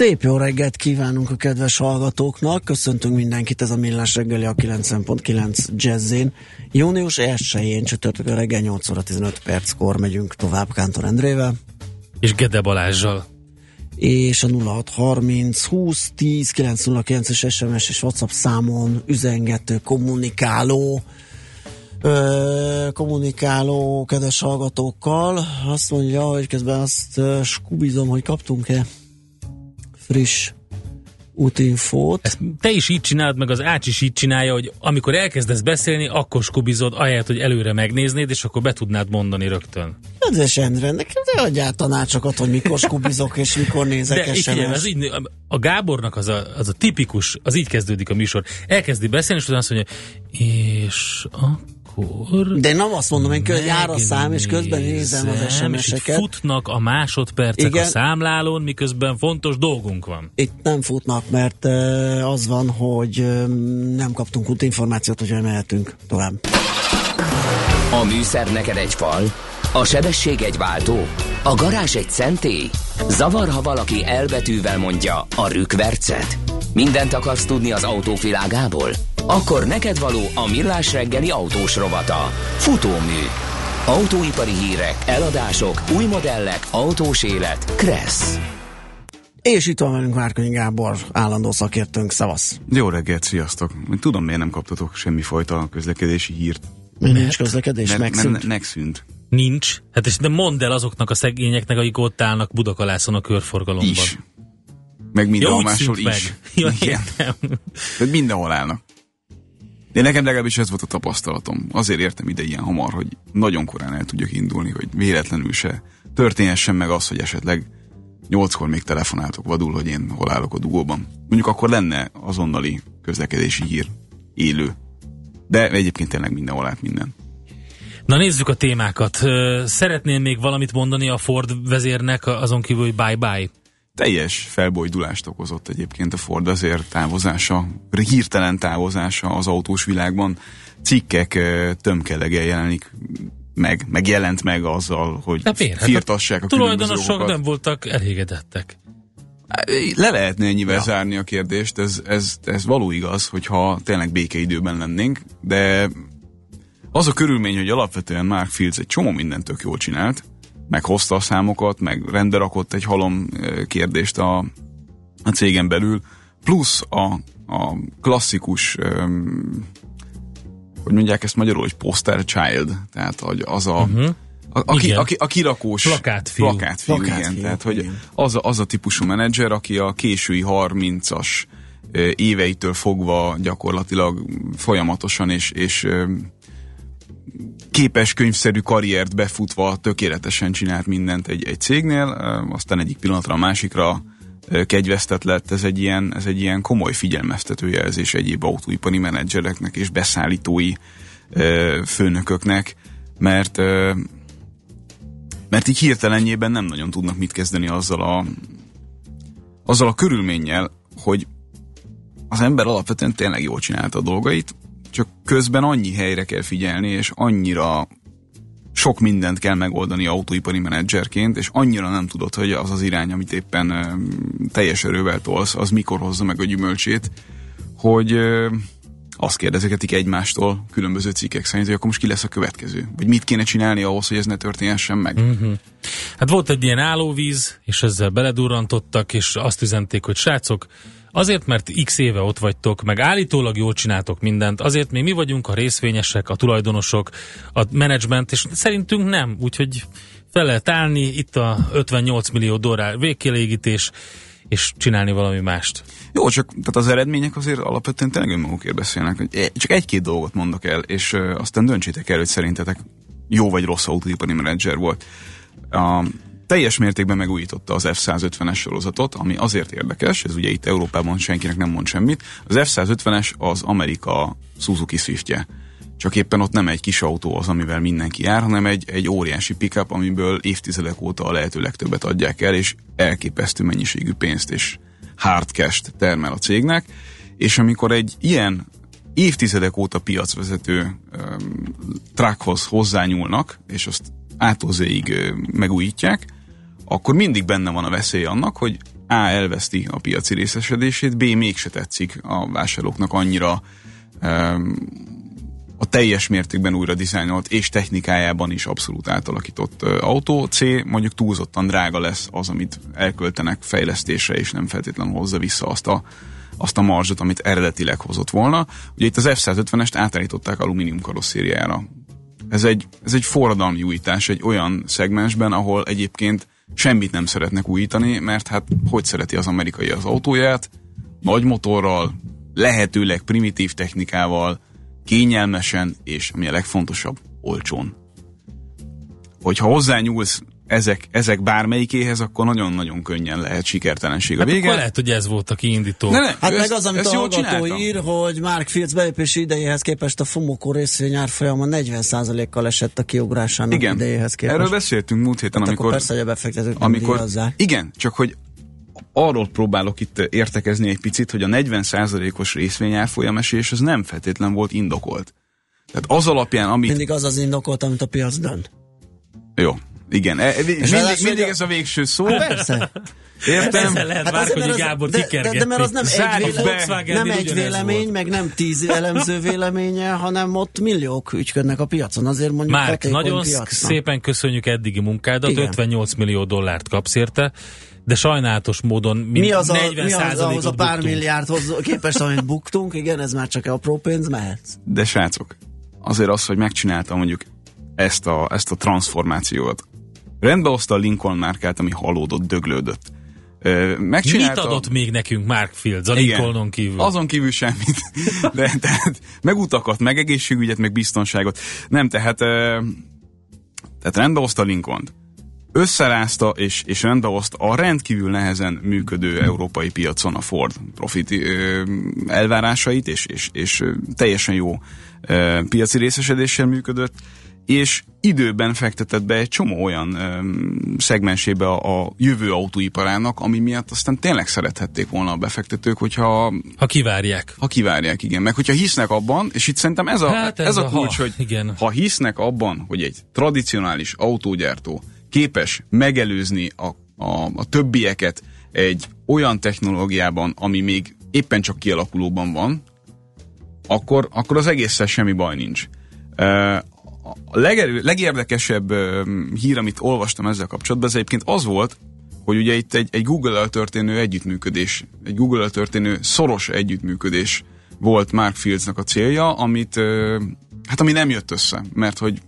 Szép jó reggelt kívánunk a kedves hallgatóknak, köszöntünk mindenkit, ez a Millás reggeli a 90.9 Jazzin. Június 1-én csütörtökön reggel 8 óra 15 perckor megyünk tovább Kántor Endrével. És Gede Balázsjal. És a 0630 20 10 909 es SMS és WhatsApp számon üzengető, kommunikáló ö, kommunikáló kedves hallgatókkal. Azt mondja, hogy közben azt skubizom, hogy kaptunk-e friss útinfót. Ezt te is így csináld, meg az Ács is így csinálja, hogy amikor elkezdesz beszélni, akkor skubizod, ahelyett, hogy előre megnéznéd, és akkor be tudnád mondani rögtön. Kedves Endre, nekem ne adjál tanácsokat, hogy mikor skubizok, és mikor nézek De így, ez így, a Gábornak az a, az a tipikus, az így kezdődik a műsor. Elkezdi beszélni, és utána azt mondja, és akkor de én nem azt mondom, én hogy jár a szám, és közben nézem az SMS-eket. futnak a másodpercek Igen. a számlálón, miközben fontos dolgunk van. Itt nem futnak, mert az van, hogy nem kaptunk út információt, hogy mehetünk tovább. A műszer neked egy fal, a sebesség egy váltó, a garázs egy szentély. Zavar, ha valaki elbetűvel mondja a rükvercet. Mindent akarsz tudni az autóvilágából? Akkor neked való a millás reggeli autós rovata. Futómű. Autóipari hírek, eladások, új modellek, autós élet. Kressz. És itt van velünk Márkonyi Gábor, állandó szakértőnk, szavasz. Jó reggelt, sziasztok. Tudom, miért nem kaptatok fajta közlekedési hírt. Mi nincs közlekedés, me- megszűnt. Me- megszűnt. Nincs. Hát és de mondd el azoknak a szegényeknek, akik ott állnak Budakalászon a körforgalomban. Is. Meg mindenhol máshol is. Meg. Jó, Igen. De mindenhol állnak. De nekem legalábbis ez volt a tapasztalatom. Azért értem ide ilyen hamar, hogy nagyon korán el tudjak indulni, hogy véletlenül se történhessen meg az, hogy esetleg nyolckor még telefonáltok vadul, hogy én hol állok a dugóban. Mondjuk akkor lenne azonnali közlekedési hír élő. De egyébként tényleg mindenhol át minden. Na nézzük a témákat. Szeretnél még valamit mondani a Ford vezérnek azon kívül, hogy bye-bye? Teljes felbojdulást okozott egyébként a Ford azért távozása, hirtelen távozása az autós világban. Cikkek tömkelege jelenik meg, meg jelent meg azzal, hogy hát firtassák a, a tulajdonosok nem voltak elégedettek. Le lehetne ennyivel ja. zárni a kérdést, ez, ez, ez való igaz, hogyha tényleg békeidőben lennénk, de az a körülmény, hogy alapvetően Mark Fields egy csomó mindent tök jól csinált, meghozta a számokat, meg renderakott egy halom kérdést a, a cégen belül, plusz a, a klasszikus um, hogy mondják ezt magyarul, hogy poster child, tehát hogy az a uh-huh. A, aki, aki, a kirakós plakátfiú, plakátfiú, plakátfiú igen, tehát hogy az a, az a típusú menedzser, aki a késői 30-as éveitől fogva gyakorlatilag folyamatosan és, és képes könyvszerű karriert befutva tökéletesen csinált mindent egy, egy cégnél, aztán egyik pillanatra a másikra kegyvesztett lett, ez egy ilyen, ez egy ilyen komoly figyelmeztető jelzés egyéb autóipari menedzsereknek és beszállítói főnököknek, mert mert így hirtelenjében nem nagyon tudnak mit kezdeni azzal a azzal a körülménnyel, hogy az ember alapvetően tényleg jól csinálta a dolgait, csak közben annyi helyre kell figyelni, és annyira sok mindent kell megoldani autóipari menedzserként, és annyira nem tudod, hogy az az irány, amit éppen teljes erővel tolsz, az mikor hozza meg a gyümölcsét, hogy azt kérdezegetik egymástól különböző cikkek szerint, hogy akkor most ki lesz a következő? Vagy mit kéne csinálni ahhoz, hogy ez ne történhessen meg? Mm-hmm. Hát volt egy ilyen állóvíz, és ezzel beledurrantottak, és azt üzenték, hogy srácok, Azért, mert x éve ott vagytok, meg állítólag jól csináltok mindent, azért még mi vagyunk a részvényesek, a tulajdonosok, a menedzsment, és szerintünk nem, úgyhogy fel lehet állni, itt a 58 millió dollár végkielégítés, és csinálni valami mást. Jó, csak tehát az eredmények azért alapvetően tényleg önmagukért beszélnek. Hogy csak egy-két dolgot mondok el, és aztán döntsétek el, hogy szerintetek jó vagy rossz autóipari menedzser volt. A, teljes mértékben megújította az F-150-es sorozatot, ami azért érdekes, ez ugye itt Európában senkinek nem mond semmit. Az F-150-es az Amerika Suzuki Swiftje. Csak éppen ott nem egy kis autó az, amivel mindenki jár, hanem egy, egy óriási pickup, amiből évtizedek óta a lehető legtöbbet adják el, és elképesztő mennyiségű pénzt és hard cash termel a cégnek. És amikor egy ilyen évtizedek óta piacvezető um, truckhoz hozzányúlnak, és azt átozéig megújítják, akkor mindig benne van a veszély annak, hogy A. elveszti a piaci részesedését, B. mégse tetszik a vásárlóknak annyira um, a teljes mértékben újra dizájnolt és technikájában is abszolút átalakított autó. C. mondjuk túlzottan drága lesz az, amit elköltenek fejlesztésre, és nem feltétlenül hozza vissza azt a azt a marzsot, amit eredetileg hozott volna. Ugye itt az F-150-est átállították alumínium karosszériára. Ez egy, ez egy forradalmi újítás egy olyan szegmensben, ahol egyébként semmit nem szeretnek újítani, mert hát hogy szereti az amerikai az autóját? Nagy motorral, lehetőleg primitív technikával, kényelmesen, és ami a legfontosabb, olcsón. Hogyha hozzányúlsz ezek, ezek bármelyikéhez, akkor nagyon-nagyon könnyen lehet sikertelenség a Hát vége. akkor lehet, hogy ez volt a kiindító. Ne, ne, Hát ő meg ezt- az, amit ezt a hallgató csináltam. ír, hogy Mark Fields belépési idejéhez képest a Fumoko részvény árfolyama 40%-kal esett a kiugrásának Igen, idejéhez képest. erről beszéltünk múlt héten, hát amikor... akkor persze, hogy a befektetők amikor díjazzák. igen, csak hogy arról próbálok itt értekezni egy picit, hogy a 40%-os részvényárfolyam esés az nem feltétlen volt indokolt. Tehát az alapján, amit... Mindig az az indokolt, amit a piac dönt. Jó, igen. E, mindig, mindig ugye- ez a végső szó. Persze. Értem? Ezzel lehet Hát Várkonyi mert az- Gábor de, de, de mert az nem egy, Zárjuk véle, be. Volkswagen-nél nem egy vélemény, meg nem tíz elemző véleménye, hanem ott milliók ügyködnek a piacon. Azért mondjuk Márk, nagyon piacnak. szépen köszönjük eddigi munkádat, Igen. 58 millió dollárt kapsz érte, de sajnálatos módon mi, Mi az, a, 40 mi az ahhoz a pár buktunk. milliárdhoz képest, amit buktunk? Igen, ez már csak apró pénz, mehetsz. De srácok, azért az, hogy megcsináltam mondjuk ezt a, ezt a transformációt. Rendbe hozta a Lincoln márkát, ami halódott, döglődött. Ö, Mit Megcsinálta... adott még nekünk Mark Fields a Igen. Lincolnon kívül? Azon kívül semmit. De, tehát meg utakat, meg egészségügyet, meg biztonságot. Nem, tehát, tehát rendbe hozta Lincoln-t. Összerázta és, és rendbe hozta a rendkívül nehezen működő európai piacon a Ford profit elvárásait, és, és, és teljesen jó piaci részesedéssel működött, és időben fektetett be egy csomó olyan ö, szegmensébe a, a jövő autóiparának, ami miatt aztán tényleg szerethették volna a befektetők, hogyha Ha kivárják. ha kivárják, igen. Meg hogyha hisznek abban, és itt szerintem ez a, Hát ez ez a a kulcs, ha, hogy igen. ha hisznek abban, hogy egy tradicionális autógyártó képes megelőzni a, a, a többieket egy olyan technológiában, ami még éppen csak kialakulóban van, akkor, akkor az egészen semmi baj nincs. A legerő, legérdekesebb hír, amit olvastam ezzel kapcsolatban, ez egyébként az volt, hogy ugye itt egy, egy Google-el történő együttműködés, egy Google-el történő szoros együttműködés volt Mark Fieldsnak a célja, amit hát ami nem jött össze, mert hogy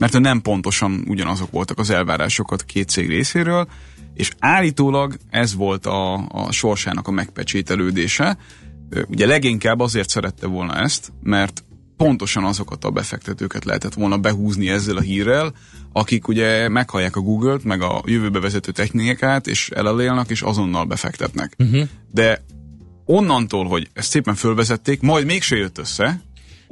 mert nem pontosan ugyanazok voltak az elvárások a két cég részéről, és állítólag ez volt a, a sorsának a megpecsételődése. Ugye leginkább azért szerette volna ezt, mert pontosan azokat a befektetőket lehetett volna behúzni ezzel a hírrel, akik ugye meghallják a Google-t, meg a jövőbe vezető technikát, és elelélnek, és azonnal befektetnek. Uh-huh. De onnantól, hogy ezt szépen fölvezették, majd mégse jött össze,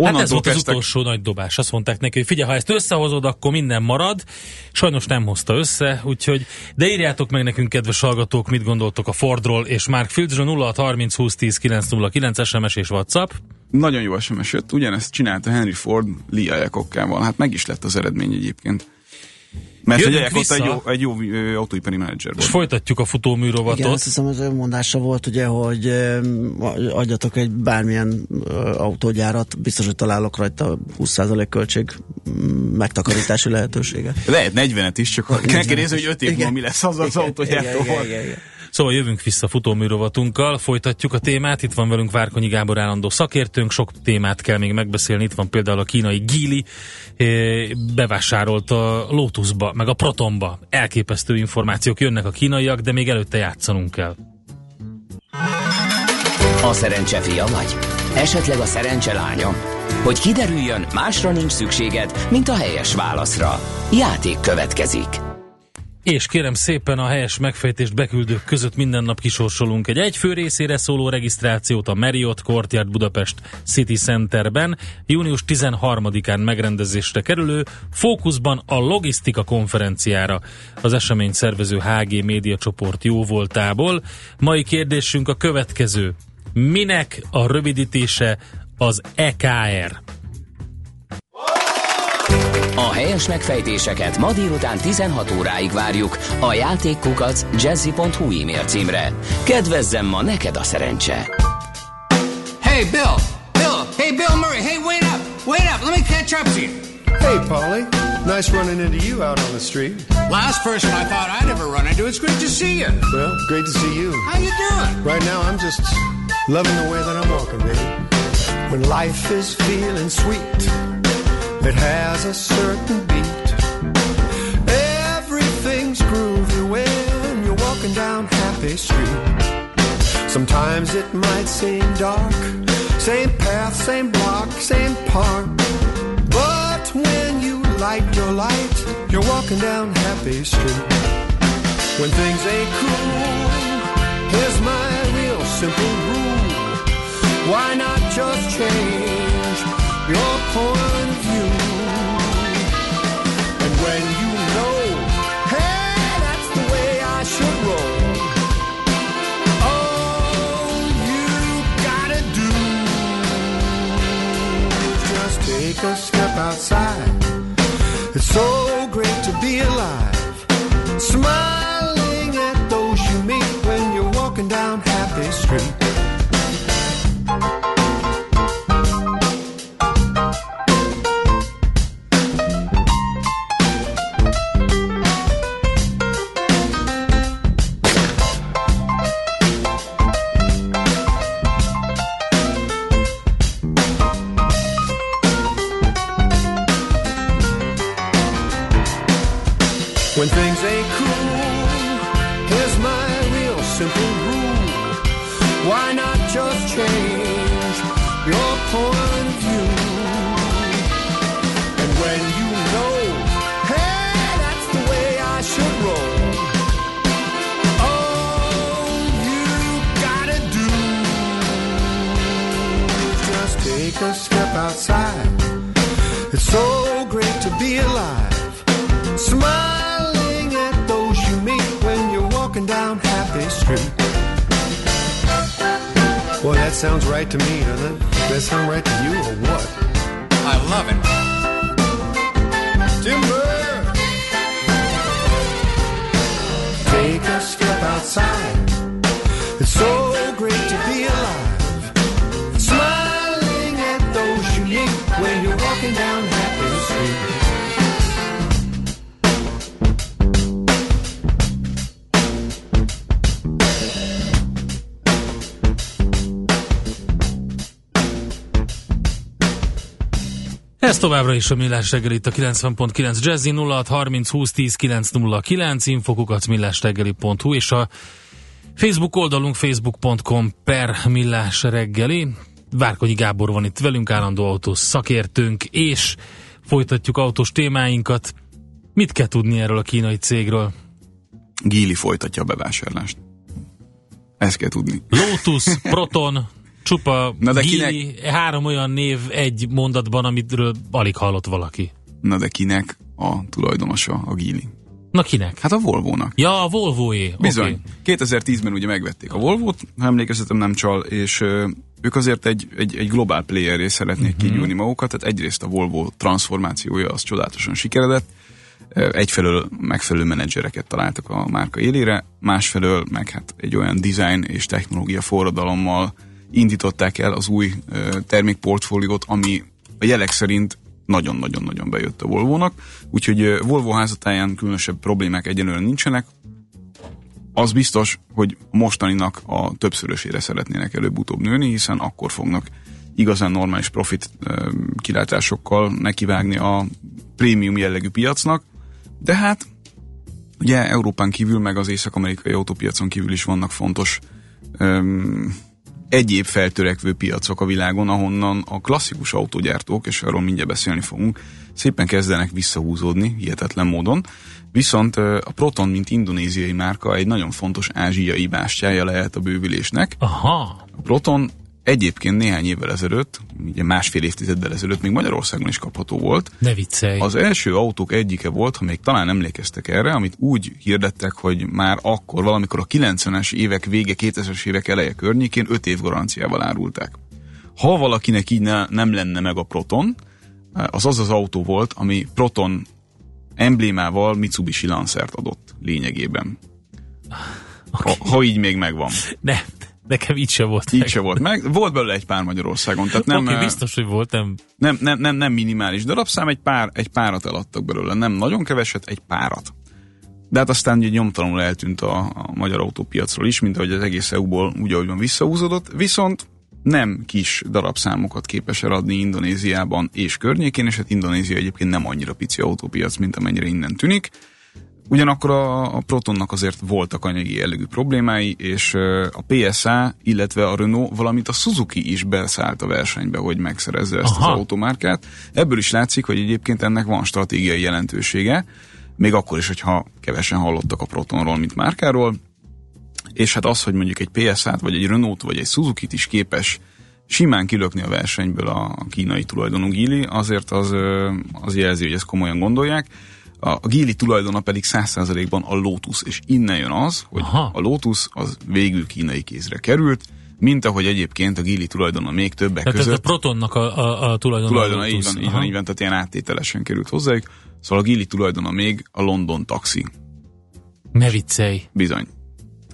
Hát onnantól ez volt az kezdtek, utolsó nagy dobás. Azt mondták neki, hogy figyelj, ha ezt összehozod, akkor minden marad. Sajnos nem hozta össze, úgyhogy de írjátok meg nekünk, kedves hallgatók, mit gondoltok a Fordról és Mark Fieldsről 0630 20 10 909 SMS és WhatsApp. Nagyon jó SMS jött, ugyanezt csinálta Henry Ford Lee Iacocca-val. Hát meg is lett az eredmény egyébként. Mert hogy Jövünk egy vissza. jó, egy jó ö, autóipari menedzser És volt. folytatjuk a Igen, futóműrovatot. azt hiszem az önmondása volt, ugye, hogy adjatok egy bármilyen ö, autógyárat, biztos, hogy találok rajta 20% költség mm, megtakarítási lehetőséget. Lehet 40-et is, csak kell 40-et nézni, hogy 5 év Igen. múlva mi lesz az az Igen, autógyártóval. igen, igen. Szóval jövünk vissza futóműrovatunkkal, folytatjuk a témát, itt van velünk Várkonyi Gábor állandó szakértőnk, sok témát kell még megbeszélni, itt van például a kínai Gili, eh, bevásárolt a Lotusba, meg a Protonba, elképesztő információk jönnek a kínaiak, de még előtte játszanunk kell. A szerencse fia vagy? Esetleg a szerencse lánya? Hogy kiderüljön, másra nincs szükséged, mint a helyes válaszra. Játék következik. És kérem szépen a helyes megfejtést beküldők között minden nap kisorsolunk egy egyfő részére szóló regisztrációt a Marriott Courtyard Budapest City Centerben június 13-án megrendezésre kerülő fókuszban a logisztika konferenciára az esemény szervező HG média csoport jóvoltából. Mai kérdésünk a következő. Minek a rövidítése az EKR? A helyes megfejtéseket ma délután 16 óráig várjuk a játékkukac jazzy.hu e-mail címre. Kedvezzem ma neked a szerencse! Hey, Bill! Bill! Hey, Bill Murray! Hey, wait up! Wait up! Let me catch up to you! Hey, Polly. Nice running into you out on the street. Last person I thought I'd ever run into. It's great to see you. Well, great to see you. How you doing? Right now, I'm just loving the way that I'm walking, baby. When life is feeling sweet, it has a certain beat. Everything's groovy when you're walking down Happy Street. Sometimes it might seem dark, same path, same block, same park. But when you light your light, you're walking down Happy Street. When things ain't cool, here's my real simple rule. Why not just change your point of view? And when you know, hey, that's the way I should roll. All you gotta do is just take a step outside. It's so great to be alive. Smiling at those you meet when you're walking down Happy Street. Ez továbbra is a Millás reggel itt a 90.9 Jazzy 06 30 20 10 909 infokukat millásreggeli.hu és a Facebook oldalunk facebook.com per Millás reggeli. Várkonyi Gábor van itt velünk, állandó autós szakértőnk, és folytatjuk autós témáinkat. Mit kell tudni erről a kínai cégről? Gíli folytatja a bevásárlást. Ezt kell tudni. Lotus, Proton, csupa, Na de Geely, három olyan név egy mondatban, amitről alig hallott valaki. Na de kinek a tulajdonosa a Gíli? Na kinek? Hát a Volvo-nak. Ja, a Volvoé. Bizony. Okay. 2010-ben ugye megvették a Volvo-t, ha emlékezetem nem csal, és ők azért egy, egy, egy globál playerré szeretnék uh-huh. kigyúrni magukat, tehát egyrészt a Volvo transformációja az csodálatosan sikeredett, egyfelől megfelelő menedzsereket találtak a márka élére, másfelől meg hát egy olyan design és technológia forradalommal indították el az új termékportfóliót, ami a jelek szerint nagyon-nagyon-nagyon bejött a Volvo-nak, úgyhogy Volvo házatáján különösebb problémák egyenlően nincsenek, az biztos, hogy mostaninak a többszörösére szeretnének előbb-utóbb nőni, hiszen akkor fognak igazán normális profit kilátásokkal nekivágni a prémium jellegű piacnak, de hát ugye Európán kívül, meg az észak-amerikai autópiacon kívül is vannak fontos öm, egyéb feltörekvő piacok a világon, ahonnan a klasszikus autógyártók, és arról mindjárt beszélni fogunk, szépen kezdenek visszahúzódni, hihetetlen módon. Viszont a Proton, mint indonéziai márka egy nagyon fontos ázsiai bástyája lehet a bővülésnek. Aha, A Proton egyébként néhány évvel ezelőtt, ugye másfél évtizeddel ezelőtt még Magyarországon is kapható volt. ne viccelj. Az első autók egyike volt, ha még talán emlékeztek erre, amit úgy hirdettek, hogy már akkor, valamikor a 90-es évek vége, 2000-es évek eleje környékén 5 év garanciával árulták. Ha valakinek így ne, nem lenne meg a Proton, az az az autó volt, ami Proton emblémával Mitsubishi Lancert adott lényegében. Ha, ha így még megvan. Ne, nekem így se volt. Így se volt meg. Volt belőle egy pár Magyarországon, tehát nem, Oké, eh, biztos, hogy volt, nem. nem, nem, nem, nem minimális darabszám, egy, pár, egy párat eladtak belőle. Nem nagyon keveset, egy párat. De hát aztán ugye nyomtalanul eltűnt a, a magyar autópiacról is, mint ahogy az egész EU-ból úgy, ahogy van visszahúzódott. Viszont nem kis darabszámokat képes eladni Indonéziában és környékén, és hát Indonézia egyébként nem annyira pici autópiac, mint amennyire innen tűnik. Ugyanakkor a, a Protonnak azért voltak anyagi jellegű problémái, és a PSA, illetve a Renault, valamint a Suzuki is beszállt a versenybe, hogy megszerezze ezt Aha. az automárkát. Ebből is látszik, hogy egyébként ennek van stratégiai jelentősége, még akkor is, hogyha kevesen hallottak a Protonról, mint márkáról. És hát az, hogy mondjuk egy PSA-t, vagy egy Renault, vagy egy Suzuki-t is képes simán kilökni a versenyből a kínai tulajdonú Gili, azért az, az jelzi, hogy ezt komolyan gondolják. A, a Gili tulajdona pedig 100%-ban a Lotus, és innen jön az, hogy Aha. a Lotus az végül kínai kézre került, mint ahogy egyébként a Gili tulajdona még többek Tehát között a Protonnak a, a, a tulajdona. tulajdona, a így Lotus. van, így van, így van, tehát ilyen áttételesen került hozzájuk. Szóval a Gili tulajdona még a London Taxi, Ne viccelj. bizony.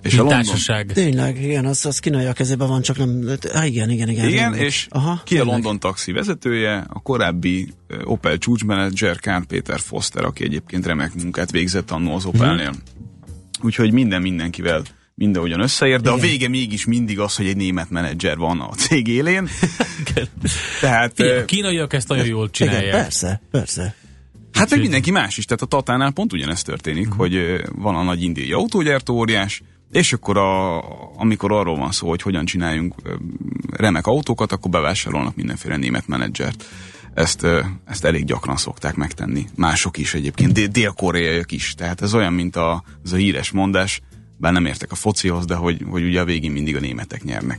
És Mint a London, társaság. Tényleg, igen, az, az kínai a kezében van, csak nem... Á, igen, igen, igen. igen, rémlik. és Aha, ki a tényleg. London Taxi vezetője? A korábbi Opel csúcsmenedzser Kárl Péter Foster, aki egyébként remek munkát végzett annó az Opelnél. Úgyhogy minden mindenkivel mindenhogyan összeér, de a Igen. vége mégis mindig az, hogy egy német menedzser van a cég élén. Tehát Figyelj, a kínaiak ezt nagyon jól Igen, csinálják. persze, persze. Hát meg mindenki más is, tehát a Tatánál pont ugyanezt történik, uh-huh. hogy van a nagy indiai autógyártó óriás, és akkor a, amikor arról van szó, hogy hogyan csináljunk remek autókat, akkor bevásárolnak mindenféle német menedzsert. Ezt, ezt elég gyakran szokták megtenni. Mások is egyébként, dé- dél-koreaiak is. Tehát ez olyan, mint a, az a híres mondás, bár nem értek a focihoz, de hogy, hogy ugye a végén mindig a németek nyernek.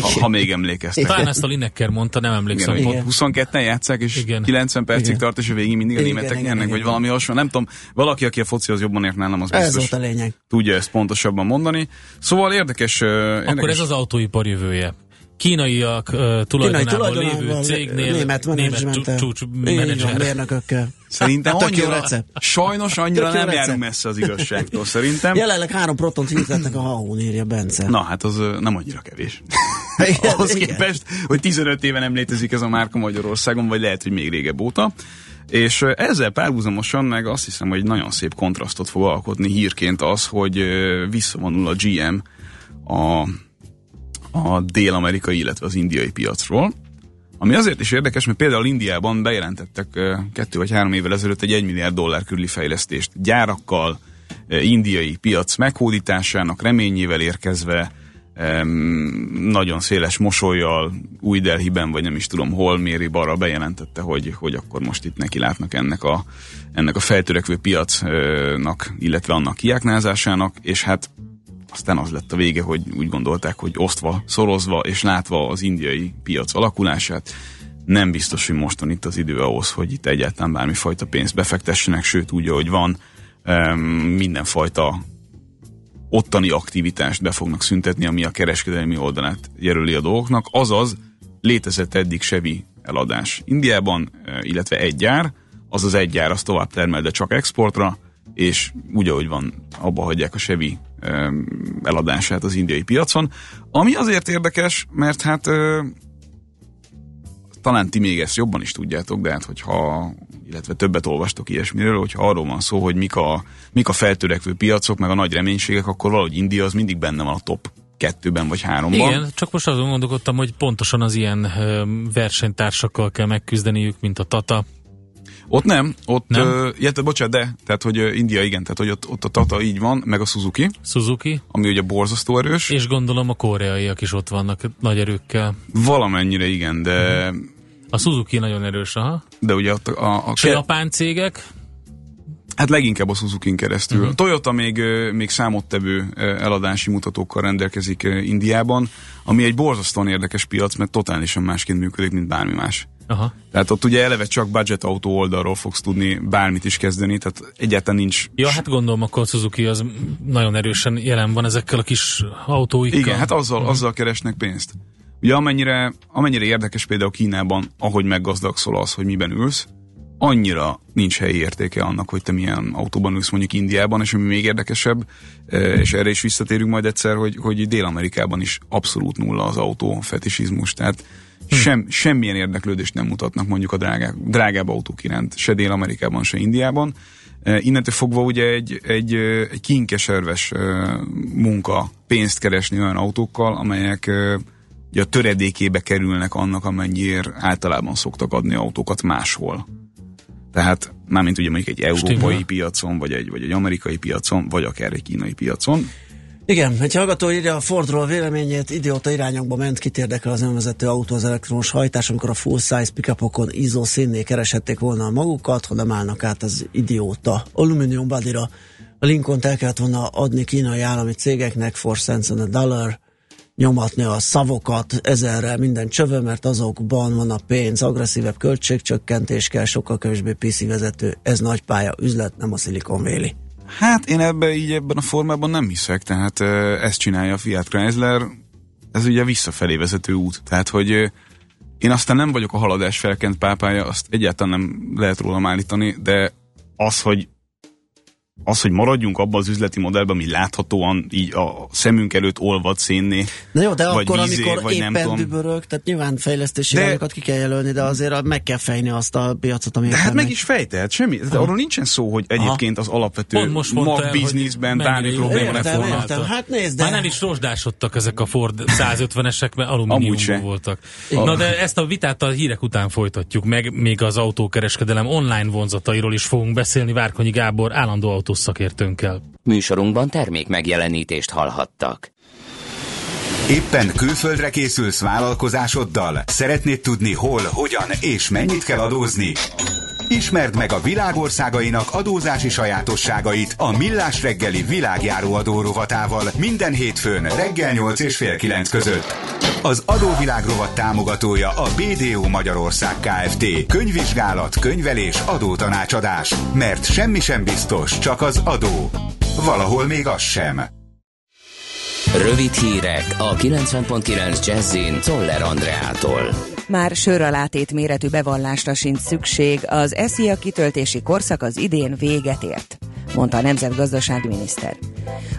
Ha, ha még emlékeztek. Talán ezt a Lineker mondta, nem emlékszem. Igen, Igen. hogy 22-en játszák, és Igen. igen. 90 percig Igen. tart, és a végén mindig a németek igen, nyernek, igen, vagy igen. valami hasonló. Nem tudom, valaki, aki a focihoz jobban ért nálam, az Ez biztos volt a lényeg. tudja ezt pontosabban mondani. Szóval érdekes, érdekes Akkor ez az autóipar jövője. Kínaiak uh, tulajdonában lévő cégnél német menedzsmenttel. csúcs Így van, menedzser. mérnökökkel. Szerintem Tök jó annyira, recept. sajnos annyira Tök nem recept. járunk messze az igazságtól, szerintem. Jelenleg három protont hirdetnek a haón, írja Bence. Na, hát az nem annyira kevés. Igen, Ahhoz igen. képest, hogy 15 éve nem létezik ez a márka Magyarországon, vagy lehet, hogy még régebb óta. És ezzel párhuzamosan meg azt hiszem, hogy nagyon szép kontrasztot fog alkotni hírként az, hogy visszavonul a GM a, a dél-amerikai, illetve az indiai piacról. Ami azért is érdekes, mert például Indiában bejelentettek kettő vagy három évvel ezelőtt egy 1 milliárd dollár körüli fejlesztést gyárakkal, indiai piac meghódításának reményével érkezve, nagyon széles mosolyjal, új Delhiben, vagy nem is tudom hol, Méri Barra bejelentette, hogy, hogy akkor most itt neki látnak ennek a, ennek a feltörekvő piacnak, illetve annak kiáknázásának, és hát aztán az lett a vége, hogy úgy gondolták, hogy osztva, szorozva és látva az indiai piac alakulását, nem biztos, hogy mostan itt az idő ahhoz, hogy itt egyáltalán bármifajta pénzt befektessenek, sőt úgy, ahogy van, mindenfajta ottani aktivitást be fognak szüntetni, ami a kereskedelmi oldalát jelöli a dolgoknak, azaz létezett eddig sevi eladás Indiában, eh, illetve egy gyár, az az egy gyár az tovább termel, de csak exportra, és úgy, ahogy van, abba hagyják a em, eladását az indiai piacon. Ami azért érdekes, mert hát talán ti még ezt jobban is tudjátok, de hát hogyha, illetve többet olvastok ilyesmiről, hogyha arról van szó, hogy mik a, mik a feltörekvő piacok, meg a nagy reménységek, akkor valahogy India az mindig benne van a top kettőben vagy háromban. Igen, csak most azon gondolkodtam, hogy pontosan az ilyen versenytársakkal kell megküzdeniük, mint a Tata, Ott nem, ott, Nem? Ö, illetve, bocsánat, de, tehát, hogy India igen, tehát, hogy ott, ott a Tata így van, meg a Suzuki, Suzuki, ami ugye borzasztó erős. és gondolom a koreaiak is ott vannak nagy erőkkel. Valamennyire igen, de, A Suzuki nagyon erős, aha. de ugye ott a, a, a japán cégek, Hát leginkább a Suzuki-n keresztül. Mhm. Uh-huh. Toyota még, még számottevő eladási mutatókkal rendelkezik Indiában, ami egy borzasztóan érdekes piac, mert totálisan másként működik, mint bármi más. aha. Tehát ott ugye eleve csak budget autó oldalról fogsz tudni bármit is kezdeni, tehát egyáltalán nincs... Ja, hát gondolom, akkor a Suzuki az nagyon erősen jelen van ezekkel a kis autóikkal. Igen, hát azzal, azzal keresnek pénzt. Ugye amennyire, amennyire érdekes például Kínában, ahogy meggazdagszol az, hogy miben ülsz, annyira nincs helyi értéke annak, hogy te milyen autóban ülsz mondjuk Indiában, és ami még érdekesebb, eh, és erre is visszatérünk majd egyszer, hogy, hogy Dél-Amerikában is abszolút nulla az autó fetisizmus, tehát sem, semmilyen érdeklődést nem mutatnak mondjuk a drágább, drágább autók iránt, se Dél-Amerikában, se Indiában. Eh, Innentől fogva ugye egy, egy, eh, egy kinkeserves munka pénzt keresni olyan autókkal, amelyek ugye a töredékébe kerülnek annak, amennyiért általában szoktak adni autókat máshol. Tehát mármint ugye mondjuk egy európai Stimmel. piacon, vagy egy, vagy egy amerikai piacon, vagy akár egy kínai piacon. Igen, egy hallgató írja a Fordról a véleményét, idióta irányokba ment, kit érdekel az önvezető autó az elektromos hajtás, amikor a full size pickupokon izó színné kereshették volna a magukat, ha nem állnak át az idióta alumínium bodyra. A Lincoln-t el kellett volna adni kínai állami cégeknek for cents on a dollar, nyomatni a szavokat ezerrel minden csövő, mert azokban van a pénz, agresszívebb költségcsökkentés kell, sokkal kevésbé PC vezető, ez nagy pálya, üzlet, nem a Silicon Valley. Hát én ebbe így ebben a formában nem hiszek, tehát ezt csinálja a Fiat Chrysler, ez ugye visszafelé vezető út, tehát hogy én aztán nem vagyok a haladás felkent pápája, azt egyáltalán nem lehet rólam állítani, de az, hogy az, hogy maradjunk abban az üzleti modellben, ami láthatóan így a szemünk előtt olvad szénné. Na jó, de vagy akkor, vízé, amikor vagy éppen tudom. dübörög, tehát nyilván fejlesztési De- ki kell jelölni, de azért meg kell fejni azt a piacot, ami De hát meg is fejtehet, semmi. De arról nincsen szó, hogy egyébként az alapvető magbizniszben bármi probléma ne értem. Hát nézd, de... Már nem is rozsdásodtak ezek a Ford 150-esek, mert alumíniumból voltak. Na de ezt a vitát a hírek után folytatjuk meg, még az autókereskedelem online vonzatairól is fogunk beszélni Várkonyi Gábor állandó autószakértőnkkel. Műsorunkban termék megjelenítést hallhattak. Éppen külföldre készülsz vállalkozásoddal? Szeretnéd tudni hol, hogyan és mennyit kell adózni? Ismerd meg a világországainak adózási sajátosságait a Millás reggeli világjáró adó rovatával minden hétfőn reggel 8 és fél 9 között. Az adóvilág rovat támogatója a BDO Magyarország Kft. Könyvvizsgálat, könyvelés, adótanácsadás. Mert semmi sem biztos, csak az adó. Valahol még az sem. Rövid hírek a 90.9 Jazzin Toller Andreától. Már söralátét méretű bevallásra sincs szükség, az SZIA kitöltési korszak az idén véget ért, mondta a nemzetgazdasági miniszter.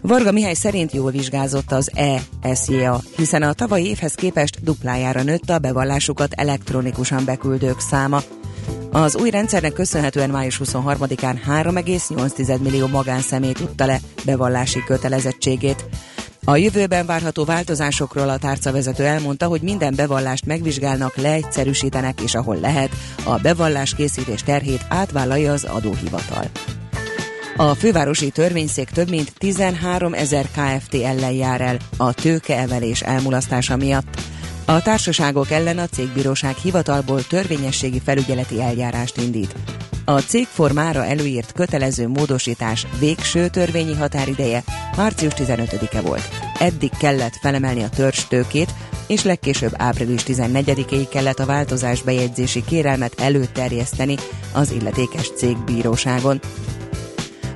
Varga Mihály szerint jól vizsgázott az e-SZIA, hiszen a tavalyi évhez képest duplájára nőtt a bevallásukat elektronikusan beküldők száma. Az új rendszernek köszönhetően május 23-án 3,8 millió magánszemély tudta le bevallási kötelezettségét. A jövőben várható változásokról a tárcavezető elmondta, hogy minden bevallást megvizsgálnak, leegyszerűsítenek, és ahol lehet, a bevallás készítés terhét átvállalja az adóhivatal. A fővárosi törvényszék több mint 13 ezer KFT ellen jár el a tőkeemelés elmulasztása miatt. A társaságok ellen a cégbíróság hivatalból törvényességi felügyeleti eljárást indít. A cég formára előírt kötelező módosítás végső törvényi határideje március 15-e volt. Eddig kellett felemelni a törzstőkét, és legkésőbb április 14-éig kellett a változás bejegyzési kérelmet előterjeszteni az illetékes cégbíróságon.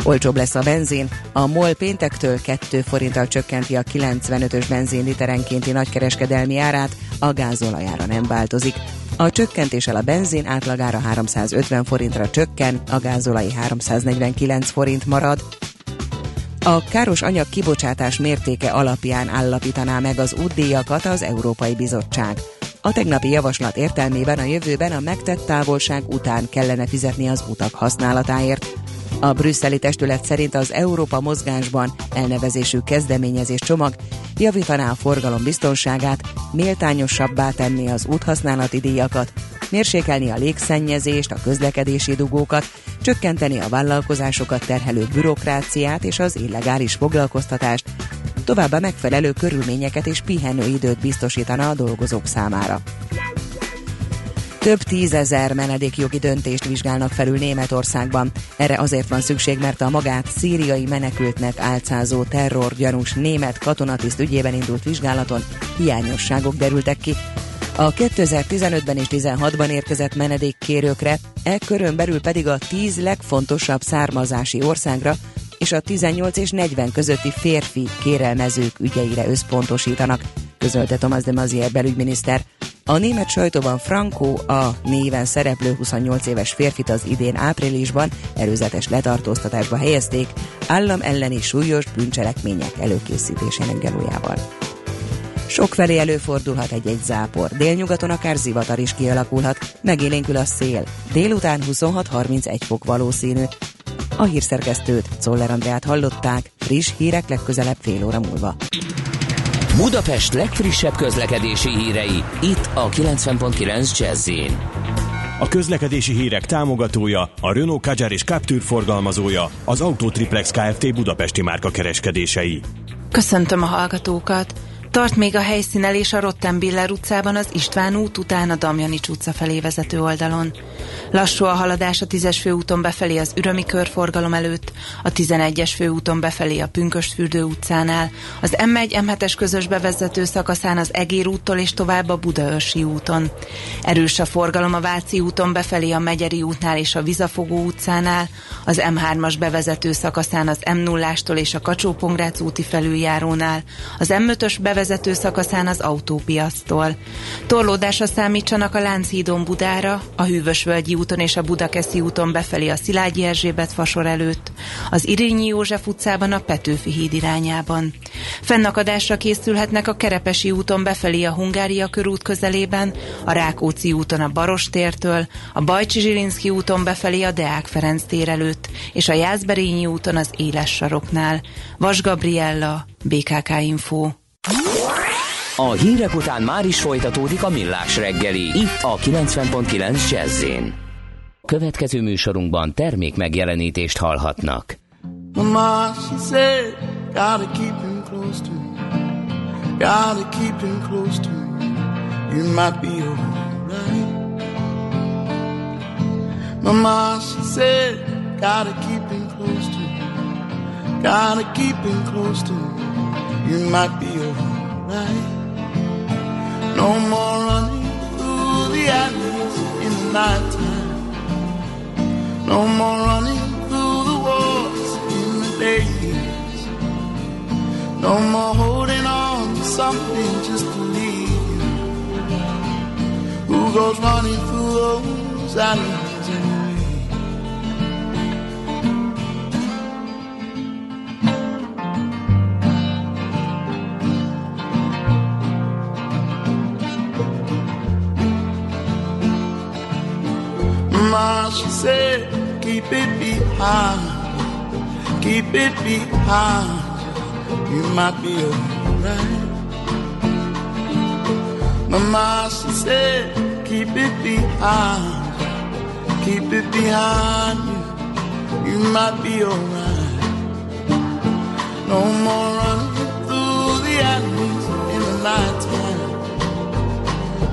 Olcsóbb lesz a benzin. A MOL péntektől 2 forinttal csökkenti a 95-ös benzin literenkénti nagykereskedelmi árát, a gázolajára nem változik. A csökkentéssel a benzin átlagára 350 forintra csökken, a gázolai 349 forint marad. A káros anyag kibocsátás mértéke alapján állapítaná meg az útdíjakat az Európai Bizottság. A tegnapi javaslat értelmében a jövőben a megtett távolság után kellene fizetni az utak használatáért. A brüsszeli testület szerint az Európa mozgásban elnevezésű kezdeményezés csomag javítaná a forgalom biztonságát, méltányosabbá tenni az úthasználati díjakat, mérsékelni a légszennyezést, a közlekedési dugókat, csökkenteni a vállalkozásokat terhelő bürokráciát és az illegális foglalkoztatást, továbbá megfelelő körülményeket és pihenőidőt biztosítana a dolgozók számára. Több tízezer menedékjogi döntést vizsgálnak felül Németországban. Erre azért van szükség, mert a magát szíriai menekültnek álcázó terrorgyanús német katonatiszt ügyében indult vizsgálaton hiányosságok derültek ki. A 2015-ben és 16-ban érkezett menedékkérőkre, e körön belül pedig a 10 legfontosabb származási országra és a 18 és 40 közötti férfi kérelmezők ügyeire összpontosítanak, közölte Thomas de Mazier belügyminiszter. A német sajtóban Franco a néven szereplő 28 éves férfit az idén áprilisban erőzetes letartóztatásba helyezték állam elleni súlyos bűncselekmények előkészítésének gelójával. Sokfelé előfordulhat egy-egy zápor, délnyugaton akár zivatar is kialakulhat, megélénkül a szél. Délután 26-31 fok valószínű. A hírszerkesztőt, Czoller Andrát hallották, friss hírek legközelebb fél óra múlva. Budapest legfrissebb közlekedési hírei, itt a 90.9 jazz A közlekedési hírek támogatója, a Renault Kadjar és Captur forgalmazója, az Autotriplex Kft. Budapesti márka kereskedései. Köszöntöm a hallgatókat! Tart még a helyszínelés a Rottenbiller utcában az István út után a Damjanics utca felé vezető oldalon. Lassú a haladás a 10-es főúton befelé az Ürömi körforgalom előtt, a 11-es főúton befelé a Pünköstfürdő utcánál, az M1 M7-es közös bevezető szakaszán az Egér úttól és tovább a Budaörsi úton. Erős a forgalom a Váci úton befelé a Megyeri útnál és a Vizafogó utcánál, az M3-as bevezető szakaszán az M0-ástól és a kacsó úti felüljárónál, az M5-ös bevezető szakaszán az autópiasztól. Torlódásra számítsanak a Lánchídon Budára, a Hűvösvölgyi úton és a Budakeszi úton befelé a Szilágyi Erzsébet fasor előtt, az Irényi József utcában a Petőfi híd irányában. Fennakadásra készülhetnek a Kerepesi úton befelé a Hungária körút közelében, a Rákóczi úton a Barostértől, a Bajcsi Zsilinszki úton befelé a Deák Ferenc tér előtt, és a Jászberényi úton az Éles saroknál. Vas Gabriella, BKK Info. A hírek után már is folytatódik a millás reggeli, itt a 90.9 jazz Következő műsorunkban termék megjelenítést hallhatnak. Mama, she said, gotta keep him close to me. Gotta keep him close to me. You might be alright. Mama, she said, gotta keep him close to me. Gotta keep him close to me. You might be alright. No more running through the alleys in the nighttime. No more running through the walls in the days. No more holding on to something just to leave you. Who goes running through those alleys she said, keep it behind, keep it behind. You might be alright. Mama, she said, keep it behind, keep it behind you. You might be alright. No more running through the alleys in the nighttime.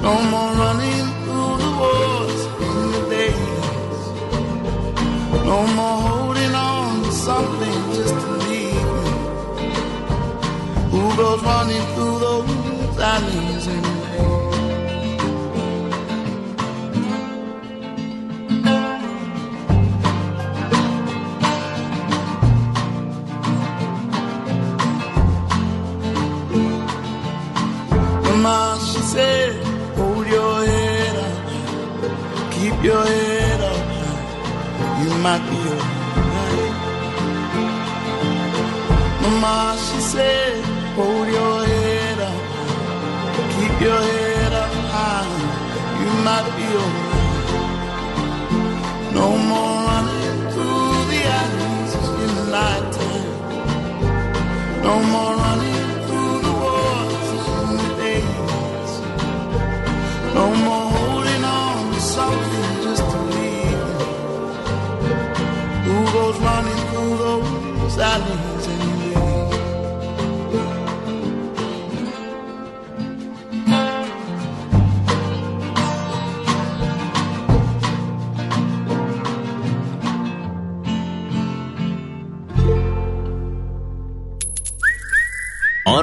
No more running No more holding on to something just to leave you. Who goes running through those alleys anyway? Mama, she said, hold your head up, keep your head might be alright. Mama, she said, hold your head up, keep your head up high. You might be alright. No more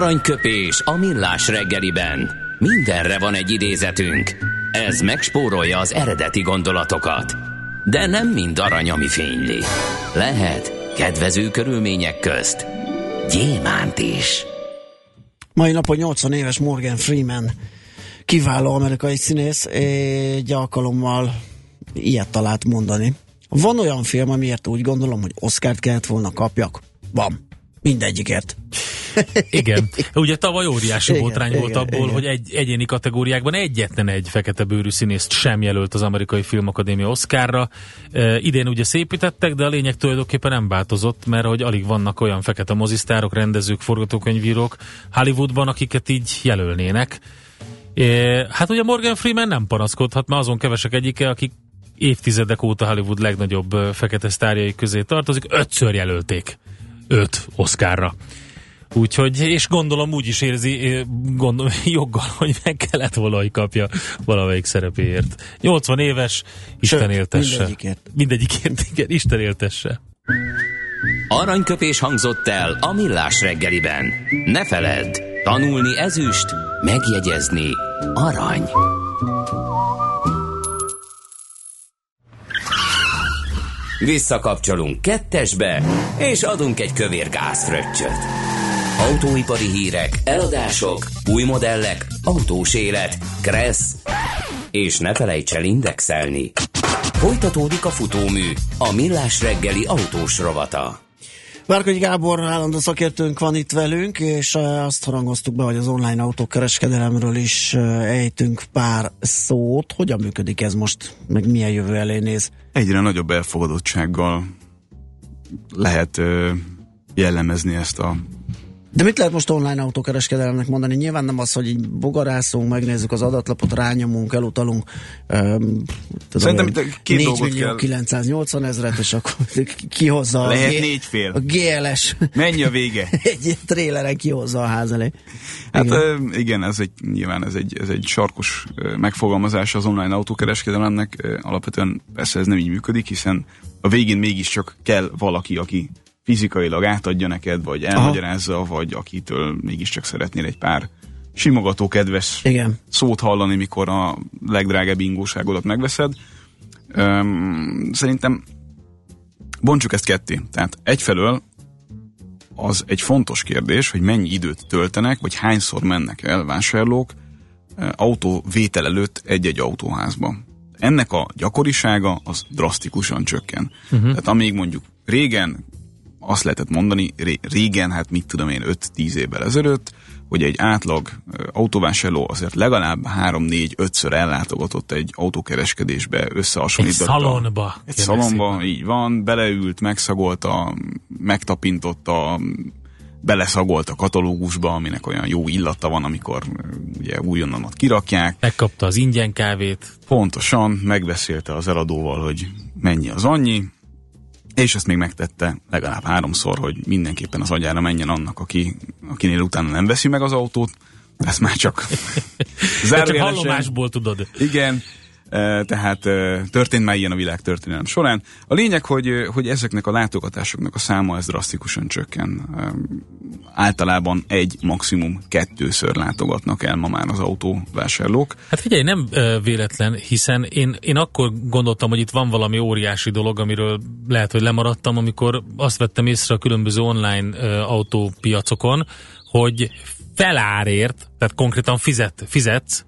Aranyköpés a millás reggeliben. Mindenre van egy idézetünk. Ez megspórolja az eredeti gondolatokat. De nem mind arany, ami fényli. Lehet kedvező körülmények közt gyémánt is. Mai napon 80 éves Morgan Freeman, kiváló amerikai színész, egy alkalommal ilyet talált mondani. Van olyan film, amiért úgy gondolom, hogy Oscárt kellett volna kapjak? Van. Mindegyikért. Igen. Ugye tavaly óriási Igen, botrány volt igen, abból, igen. hogy egy egyéni kategóriákban egyetlen egy fekete bőrű színészt sem jelölt az amerikai filmakadémia Oscarra. E, idén ugye szépítettek, de a lényeg tulajdonképpen nem változott, mert hogy alig vannak olyan fekete mozisztárok, rendezők, forgatókönyvírók Hollywoodban, akiket így jelölnének. E, hát ugye Morgan Freeman nem panaszkodhat, mert azon kevesek egyike, akik évtizedek óta Hollywood legnagyobb ö, fekete sztárjai közé tartozik, ötször jelölték öt Oscarra. Úgyhogy, és gondolom úgy is érzi, eh, gondolom joggal, hogy meg kellett valahogy kapja valamelyik szerepéért. 80 éves, Isten Sőt, éltesse. mindegyikért. Mindegyikért, igen, Isten éltesse. Aranyköpés hangzott el a millás reggeliben. Ne feledd, tanulni ezüst, megjegyezni arany. Visszakapcsolunk kettesbe, és adunk egy kövér gázfröccsöt. Autóipari hírek, eladások, új modellek, autós élet, kressz, és ne felejts el indexelni. Folytatódik a futómű, a millás reggeli autós rovata. Várkonyi Gábor állandó szakértőnk van itt velünk, és eh, azt harangoztuk be, hogy az online autókereskedelemről is eh, ejtünk pár szót. Hogyan működik ez most, meg milyen jövő elé néz? Egyre nagyobb elfogadottsággal lehet ö, jellemezni ezt a De mit lehet most online autókereskedelemnek mondani? Nyilván nem az, hogy így bogarászunk, megnézzük az adatlapot, rányomunk, elutalunk. Um, Szerintem itt két 4 dolgot millió kell- 980 ezret, és akkor kihozza Lehet a, G- négy fél. a GLS. Mennyi a vége? egy tréleren kihozza a ház elé. Hát Igen. igen, igen ez egy, nyilván ez egy, ez egy sarkos ö, megfogalmazás az online autókereskedelemnek. Ö, Alapvetően persze ez nem így működik, hiszen a végén mégiscsak kell valaki, aki fizikailag átadja neked, vagy elmagyarázza, vagy akitől mégiscsak szeretnél egy pár simogató, kedves Igen. szót hallani, mikor a legdrágább ingóságodat megveszed. Öm, szerintem bontsuk ezt ketté. Tehát egyfelől az egy fontos kérdés, hogy mennyi időt töltenek, vagy hányszor mennek el vásárlók autó vétel előtt egy-egy autóházba. Ennek a gyakorisága az drasztikusan csökken. Uh-huh. Tehát amíg mondjuk régen azt lehetett mondani, ré- régen, hát mit tudom én, 5-10 évvel ezelőtt, hogy egy átlag autóvásárló azért legalább 3-4-5-ször ellátogatott egy autókereskedésbe, Egy összehasonlította. szalonba. Egy kérlek szalomba, szépen. így van, beleült, megszagolta, megtapintotta, beleszagolt a katalógusba, aminek olyan jó illata van, amikor ugye újonnan ott kirakják. Megkapta az ingyen kávét. Pontosan megbeszélte az eladóval, hogy mennyi az annyi, és ezt még megtette legalább háromszor, hogy mindenképpen az agyára menjen annak, aki, akinél utána nem veszi meg az autót. Ezt már csak De csak zárójelesen- hallomásból tudod. igen, tehát eh, történt már ilyen a világ történelem során. A lényeg, hogy, hogy ezeknek a látogatásoknak a száma ez drasztikusan csökken. Általában egy, maximum kettőször látogatnak el ma már az autóvásárlók. Hát figyelj, nem véletlen, hiszen én, én akkor gondoltam, hogy itt van valami óriási dolog, amiről lehet, hogy lemaradtam, amikor azt vettem észre a különböző online autópiacokon, hogy felárért, tehát konkrétan fizet, fizetsz,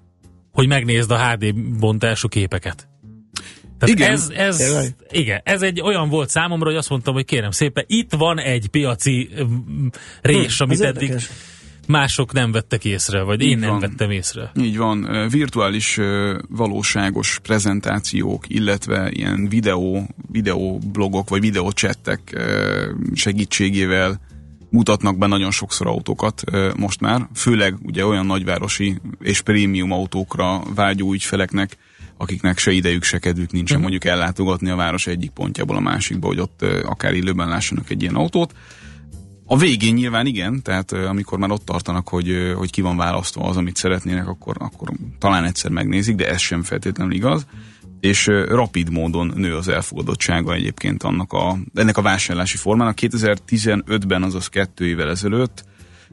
hogy megnézd a HD bontású képeket. Tehát Igen. Ez, ez, Tényleg? igen, ez egy olyan volt számomra, hogy azt mondtam, hogy kérem szépen, itt van egy piaci mm, rés, Hm, amit eddig érdekes. mások nem vettek észre, vagy én Így nem van. vettem észre. Így van, virtuális valóságos prezentációk, illetve ilyen videó, videóblogok vagy videócsettek segítségével mutatnak be nagyon sokszor autókat most már, főleg ugye olyan nagyvárosi és prémium autókra vágyó ügyfeleknek, akiknek se idejük, se kedvük nincsen uh-huh. mondjuk ellátogatni a város egyik pontjából a másikba, hogy ott akár élőben lássanak egy ilyen autót. A végén nyilván igen, tehát amikor már ott tartanak, hogy, hogy ki van választva az, amit szeretnének, akkor, akkor talán egyszer megnézik, de ez sem feltétlenül igaz és rapid módon nő az elfogadottsága egyébként annak a, ennek a vásárlási formának. 2015-ben, azaz kettő évvel ezelőtt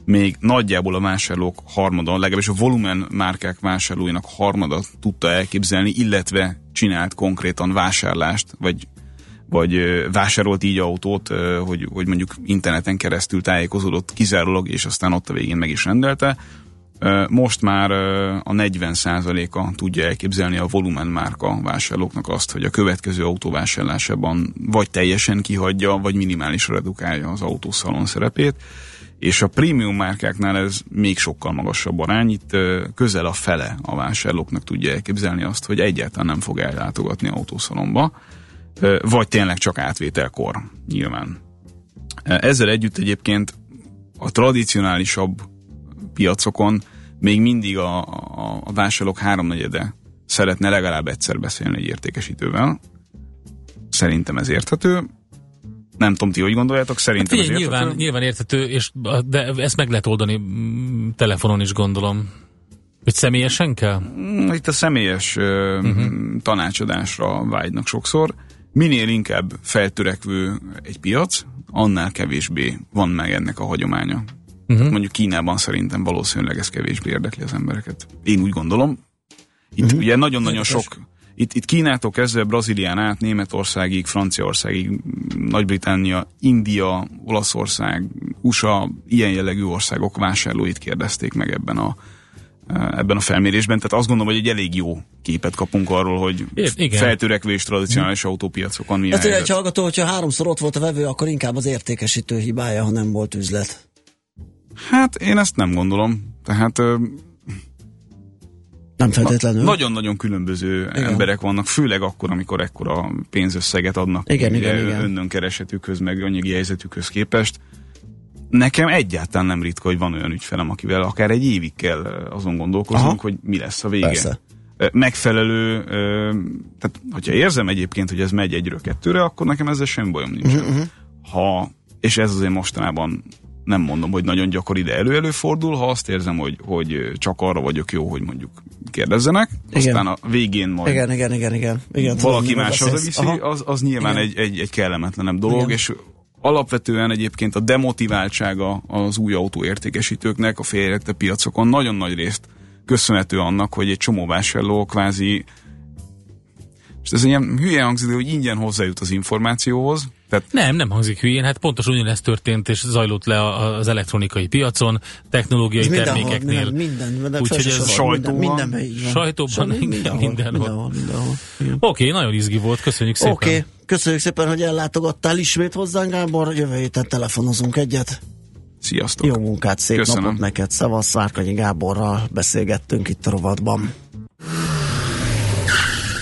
még nagyjából a vásárlók harmada, legalábbis a volumen márkák vásárlóinak harmada tudta elképzelni, illetve csinált konkrétan vásárlást, vagy vagy vásárolt így autót, hogy, hogy mondjuk interneten keresztül tájékozódott kizárólag, és aztán ott a végén meg is rendelte. Most már a 40%-a tudja elképzelni a volumen márka vásárlóknak azt, hogy a következő autó vásárlásában vagy teljesen kihagyja, vagy minimálisra redukálja az autószalon szerepét. És a prémium márkáknál ez még sokkal magasabb arány, itt közel a fele a vásárlóknak tudja elképzelni azt, hogy egyáltalán nem fog ellátogatni autószalomba, vagy tényleg csak átvételkor, nyilván. Ezzel együtt egyébként a tradicionálisabb piacokon még mindig a, a, a vásárlók háromnegyede szeretne legalább egyszer beszélni egy értékesítővel. Szerintem ez érthető. Nem tudom, ti hogy gondoljátok, szerintem Figyelj, ez nyilván, érthető. nyilván érthető, és, de ezt meg lehet oldani mm, telefonon is gondolom. Hogy személyesen kell? Mm, Itt a személyes uh, uh-huh. tanácsadásra vágynak sokszor. Minél inkább feltörekvő egy piac, annál kevésbé van meg ennek a hagyománya. Uh-huh. Mondjuk Kínában szerintem valószínűleg ez kevésbé érdekli az embereket. Én úgy gondolom. Itt uh-huh. ugye nagyon-nagyon Érdekes. sok itt, itt Kínától kezdve Brazílián át, Németországig, Franciaországig, Nagy-Britannia, India, Olaszország, USA, ilyen jellegű országok vásárlóit kérdezték meg ebben a, ebben a felmérésben. Tehát azt gondolom, hogy egy elég jó képet kapunk arról, hogy igen. feltörekvő és tradicionális autópiacokon milyen Hát egy helyzet. hallgató, hogyha háromszor ott volt a vevő, akkor inkább az értékesítő hibája, ha nem volt üzlet. Hát én ezt nem gondolom. Tehát ö, Nem feltétlenül. nagyon-nagyon különböző Igen. emberek vannak, főleg akkor, amikor ekkora pénzösszeget adnak Igen, igen, igen. önnön keresetükhöz, meg anyagi helyzetükhöz képest. Nekem egyáltalán nem ritka, hogy van olyan ügyfelem, akivel akár egy évig kell azon gondolkoznunk, Aha. hogy mi lesz a vége. Persze. Megfelelő, tehát hogyha érzem egyébként, hogy ez megy egyről kettőre, akkor nekem ezzel semmi bajom nincs. Mhm, Ha, és ez azért mostanában nem mondom, hogy nagyon gyakori, de elő-előfordul, ha azt érzem, hogy, hogy csak arra vagyok jó, hogy mondjuk kérdezzenek, Igen. aztán a végén majd Igen, igen, igen, igen. igen tudom, valaki miről más hazaviszi, Aha. az, az nyilván Igen. egy, egy, egy kellemetlenebb dolog, Igen. és alapvetően egyébként a demotiváltsága az új autó értékesítőknek a félrekte piacokon nagyon nagy részt köszönhető annak, hogy egy csomó vásárló kvázi és ez ilyen hülye hangzik, de hogy ingyen hozzájut az információhoz, tehát Nem, nem hangzik hülyén, hát pontosan ugyanezt történt, és zajlott le a- az elektronikai piacon, technológiai Ez termékeknél. Minden, minden, minden, Úgyhogy ez sajtóban. Minden, mindenben van. Sajtóban, mindenhol, mindenhol. mindenhol. Oké, nagyon izgi volt, köszönjük szépen. Oké, okay. köszönjük szépen, hogy ellátogattál ismét hozzánk, Gábor. Jövő héten telefonozunk egyet. sziasztok! Jó munkát, szép Köszönöm. napot neked. Szevasz, Szárkanyi Gáborral beszélgettünk itt a rovatban.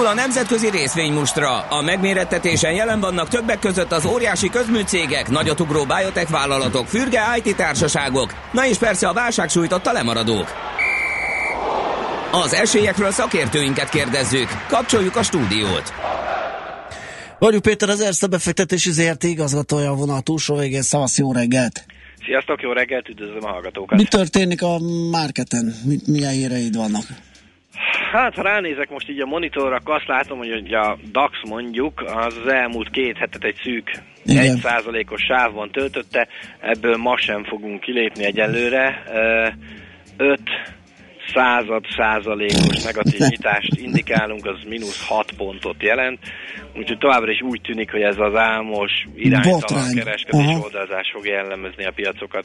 Indul a nemzetközi részvénymustra. A megmérettetésen jelen vannak többek között az óriási közműcégek, nagyotugró biotech vállalatok, fürge IT társaságok, na és persze a válság sújtotta lemaradók. Az esélyekről szakértőinket kérdezzük. Kapcsoljuk a stúdiót. Varjú Péter az Erste befektetési ZRT igazgatója a vonal túlsó végén. Szavasz, jó reggelt! Sziasztok, jó reggelt, üdvözlöm a hallgatókat! Mi történik a marketen? Mit, milyen híreid vannak? Hát, ha ránézek most így a monitorra, akkor azt látom, hogy a DAX mondjuk az, az elmúlt két hetet egy szűk Igen. egy százalékos sávban töltötte, ebből ma sem fogunk kilépni egyelőre. Ö, Öt század százalékos negatív nyitást indikálunk, az mínusz 6 pontot jelent, úgyhogy továbbra is úgy tűnik, hogy ez az álmos iránytalan kereskedés Aha. oldalazás fog jellemezni a piacokat.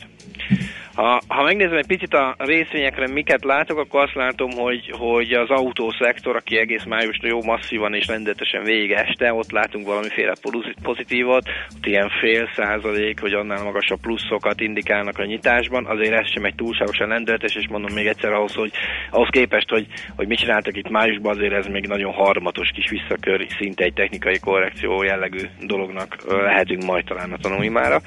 Ha, ha megnézem egy picit a részvényekre, miket látok, akkor azt látom, hogy, hogy az autószektor, aki egész május jó masszívan és lendületesen végig este, ott látunk valamiféle pozi- pozitívot, ott ilyen fél százalék, vagy annál magasabb pluszokat indikálnak a nyitásban, azért ez sem egy túlságosan lendületes, és mondom még egyszer ahhoz, hogy ahhoz képest, hogy, hogy mit csináltak itt májusban, azért ez még nagyon harmatos kis visszakör, szinte egy technikai korrekció jellegű dolognak lehetünk majd talán a tanulmára.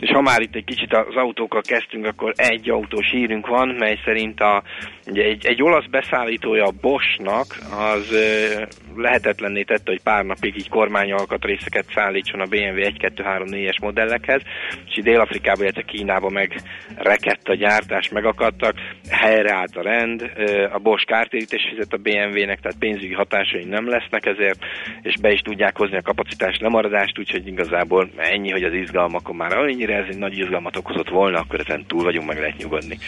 És ha már itt egy kicsit az autókkal kezdtünk, akkor egy autós hírünk van, mely szerint a, ugye egy, egy olasz beszállítója a Boschnak az ö, lehetetlenné tette, hogy pár napig így kormányalkatrészeket szállítson a BMW 1-2-3-4-es modellekhez, és így Dél-Afrikába, illetve Kínába meg rekedt a gyártás, megakadtak, helyreállt a rend, ö, a Bosch kártérítés fizet a BMW-nek, tehát pénzügyi hatásai nem lesznek ezért, és be is tudják hozni a kapacitás lemaradást, úgyhogy igazából ennyi, hogy az izgalmakon már annyira ez egy nagy izgalmat okozott volna, akkor ezen túl vagyunk, meg lehet nyugodni.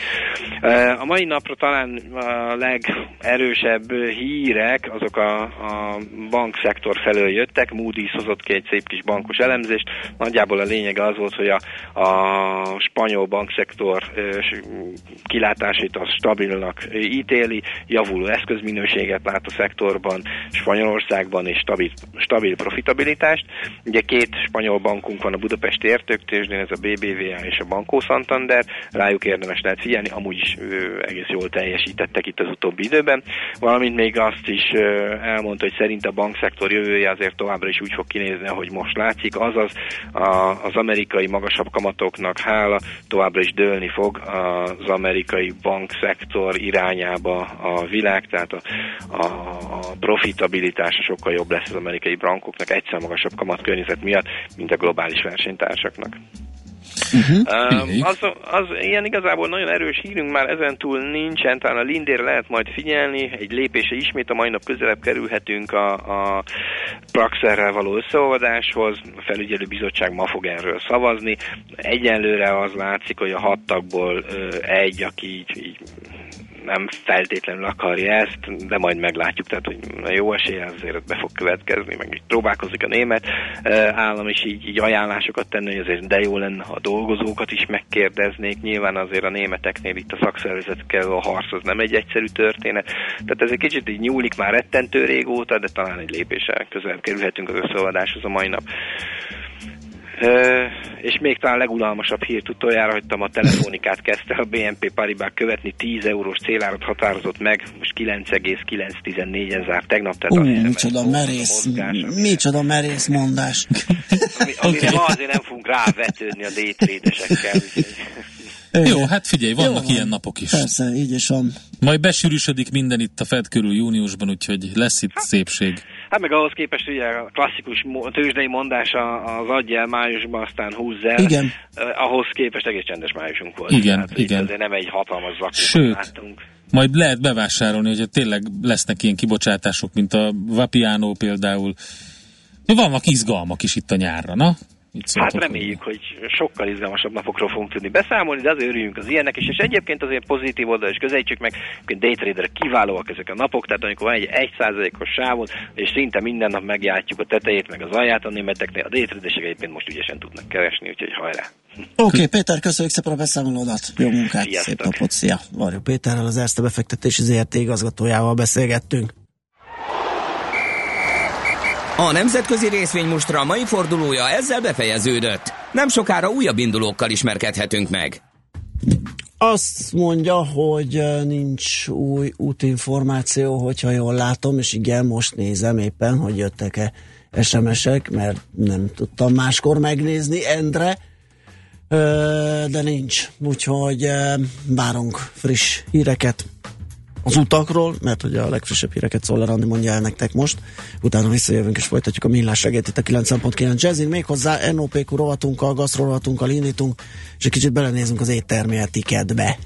A mai napra talán a legerősebb hírek azok a, a bankszektor felől jöttek, Moody's hozott ki egy szép kis bankos elemzést, nagyjából a lényege az volt, hogy a, a spanyol bankszektor kilátásait az stabilnak ítéli, javuló eszközminőséget lát a szektorban, Spanyolországban és stabil, stabil profitabilitást. Ugye két spanyol bankunk van a Budapesti Értőktésdén, ez a BBVA és a Banco Santander, rájuk érdemes lehet figyelni, amúgy is egész jól teljesítettek itt az utóbbi időben, valamint még azt is elmondta, hogy szerint a bankszektor jövője azért továbbra is úgy fog kinézni, ahogy most látszik, azaz a, az amerikai magasabb kamatoknak hála továbbra is dőlni fog az amerikai bankszektor irányába a világ, tehát a, a, a profitabilitása sokkal jobb lesz az amerikai bankoknak egyszer magasabb kamat környezet miatt, mint a globális versenytársaknak. Um, az, az ilyen igazából nagyon erős hírünk már ezen túl nincsen, talán a Lindére lehet majd figyelni, egy lépése ismét a mai nap közelebb kerülhetünk a, a Praxerrel való összeolvadáshoz, a felügyelő bizottság ma fog erről szavazni. Egyenlőre az látszik, hogy a hat tagból egy, aki így, így nem feltétlenül akarja ezt, de majd meglátjuk, tehát hogy jó esélye azért be fog következni, meg így próbálkozik a német állam is így, így ajánlásokat tenni, hogy azért de jó lenne, ha a dolgozókat is megkérdeznék. Nyilván azért a németeknél itt a szakszervezetekkel a harc az nem egy egyszerű történet. Tehát ez egy kicsit így nyúlik már rettentő régóta, de talán egy lépéssel közelebb kerülhetünk az összeadáshoz a mai nap. Ö, és még talán legunalmasabb hírt utoljára hagytam, a telefonikát kezdte a BNP Paribas követni, 10 eurós célárat határozott meg, most 9,914 zár tegnap, tehát Ú, azt hiszem, micsoda merész, mozgás, micsoda merész mondás. ami, amire ma azért nem fogunk rávetődni a daytradesekkel. Jó, hát figyelj, vannak Jó ilyen napok is. Persze, így is van. Majd besűrűsödik minden itt a Fed körül júniusban, úgyhogy lesz itt szépség. Hát meg ahhoz képest ugye a klasszikus tőzsdei mondás az adj el májusban, aztán húzz el. Igen. Ahhoz képest egész csendes májusunk volt. Igen, itt igen. Azért nem egy hatalmas zakóban Sőt. láttunk. Majd lehet bevásárolni, hogyha tényleg lesznek ilyen kibocsátások, mint a Vapiano például. Vannak izgalmak is itt a nyárra, na? Itt Hát reméljük, hogy sokkal izgalmasabb napokról fogunk tudni beszámolni, de azért örüljünk az ilyenek is, és egyébként azért pozitív oldal is közelítsük meg, hogy daytrader kiválóak ezek a napok, tehát amikor van egy 1%-os sávon, és szinte minden nap megjátjuk a tetejét, meg az alját a németeknél, a daytraderesek egyébként most ügyesen tudnak keresni, úgyhogy hajrá! Oké, okay, Péter, köszönjük szépen a beszámolódat. Jó munkát, Sziasztok. szép napot, szia. Varjú Péterrel, az Erste befektetési ZRT igazgatójával beszélgettünk. A nemzetközi részvénymustra mai fordulója ezzel befejeződött. Nem sokára újabb indulókkal ismerkedhetünk meg. Azt mondja, hogy nincs új útinformáció, hogyha jól látom, és igen, most nézem éppen, hogy jöttek-e SMS-ek, mert nem tudtam máskor megnézni, Endre, de nincs. Úgyhogy várunk friss híreket az utakról, mert ugye a legfrissebb híreket Szoller Andi mondja el nektek most, utána visszajövünk és folytatjuk a millás reggelt itt a 9.9 Jazzin, méghozzá NOPQ rovatunkkal, gasztrorovatunkkal indítunk, és egy kicsit belenézünk az éttermi etiketbe.